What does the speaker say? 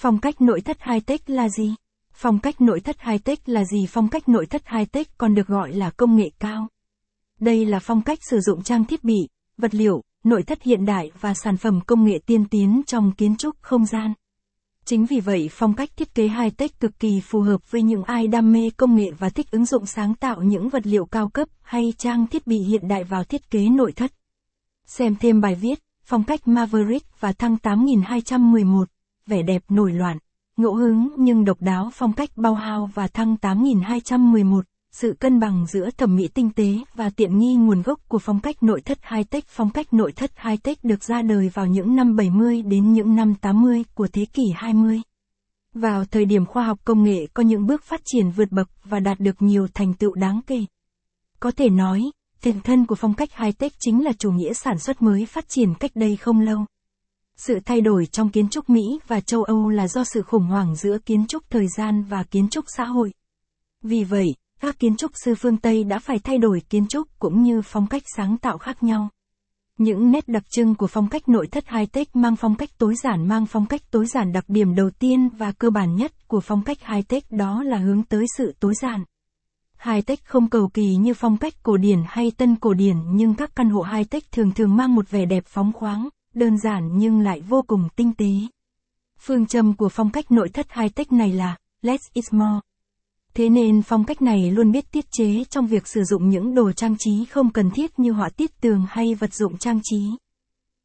Phong cách nội thất high-tech là gì? Phong cách nội thất high-tech là gì? Phong cách nội thất high-tech còn được gọi là công nghệ cao. Đây là phong cách sử dụng trang thiết bị, vật liệu, nội thất hiện đại và sản phẩm công nghệ tiên tiến trong kiến trúc không gian. Chính vì vậy phong cách thiết kế high-tech cực kỳ phù hợp với những ai đam mê công nghệ và thích ứng dụng sáng tạo những vật liệu cao cấp hay trang thiết bị hiện đại vào thiết kế nội thất. Xem thêm bài viết, phong cách Maverick và thăng 8211, vẻ đẹp nổi loạn, ngẫu hứng nhưng độc đáo phong cách bao hao và thăng 8211, sự cân bằng giữa thẩm mỹ tinh tế và tiện nghi nguồn gốc của phong cách nội thất high-tech. Phong cách nội thất high-tech được ra đời vào những năm 70 đến những năm 80 của thế kỷ 20. Vào thời điểm khoa học công nghệ có những bước phát triển vượt bậc và đạt được nhiều thành tựu đáng kể. Có thể nói, tiền thân của phong cách high-tech chính là chủ nghĩa sản xuất mới phát triển cách đây không lâu. Sự thay đổi trong kiến trúc Mỹ và châu Âu là do sự khủng hoảng giữa kiến trúc thời gian và kiến trúc xã hội. Vì vậy, các kiến trúc sư phương Tây đã phải thay đổi kiến trúc cũng như phong cách sáng tạo khác nhau. Những nét đặc trưng của phong cách nội thất high-tech mang phong cách tối giản mang phong cách tối giản đặc điểm đầu tiên và cơ bản nhất của phong cách high-tech đó là hướng tới sự tối giản. High-tech không cầu kỳ như phong cách cổ điển hay tân cổ điển nhưng các căn hộ high-tech thường thường mang một vẻ đẹp phóng khoáng, đơn giản nhưng lại vô cùng tinh tế. Phương châm của phong cách nội thất high-tech này là, Less is more. Thế nên phong cách này luôn biết tiết chế trong việc sử dụng những đồ trang trí không cần thiết như họa tiết tường hay vật dụng trang trí.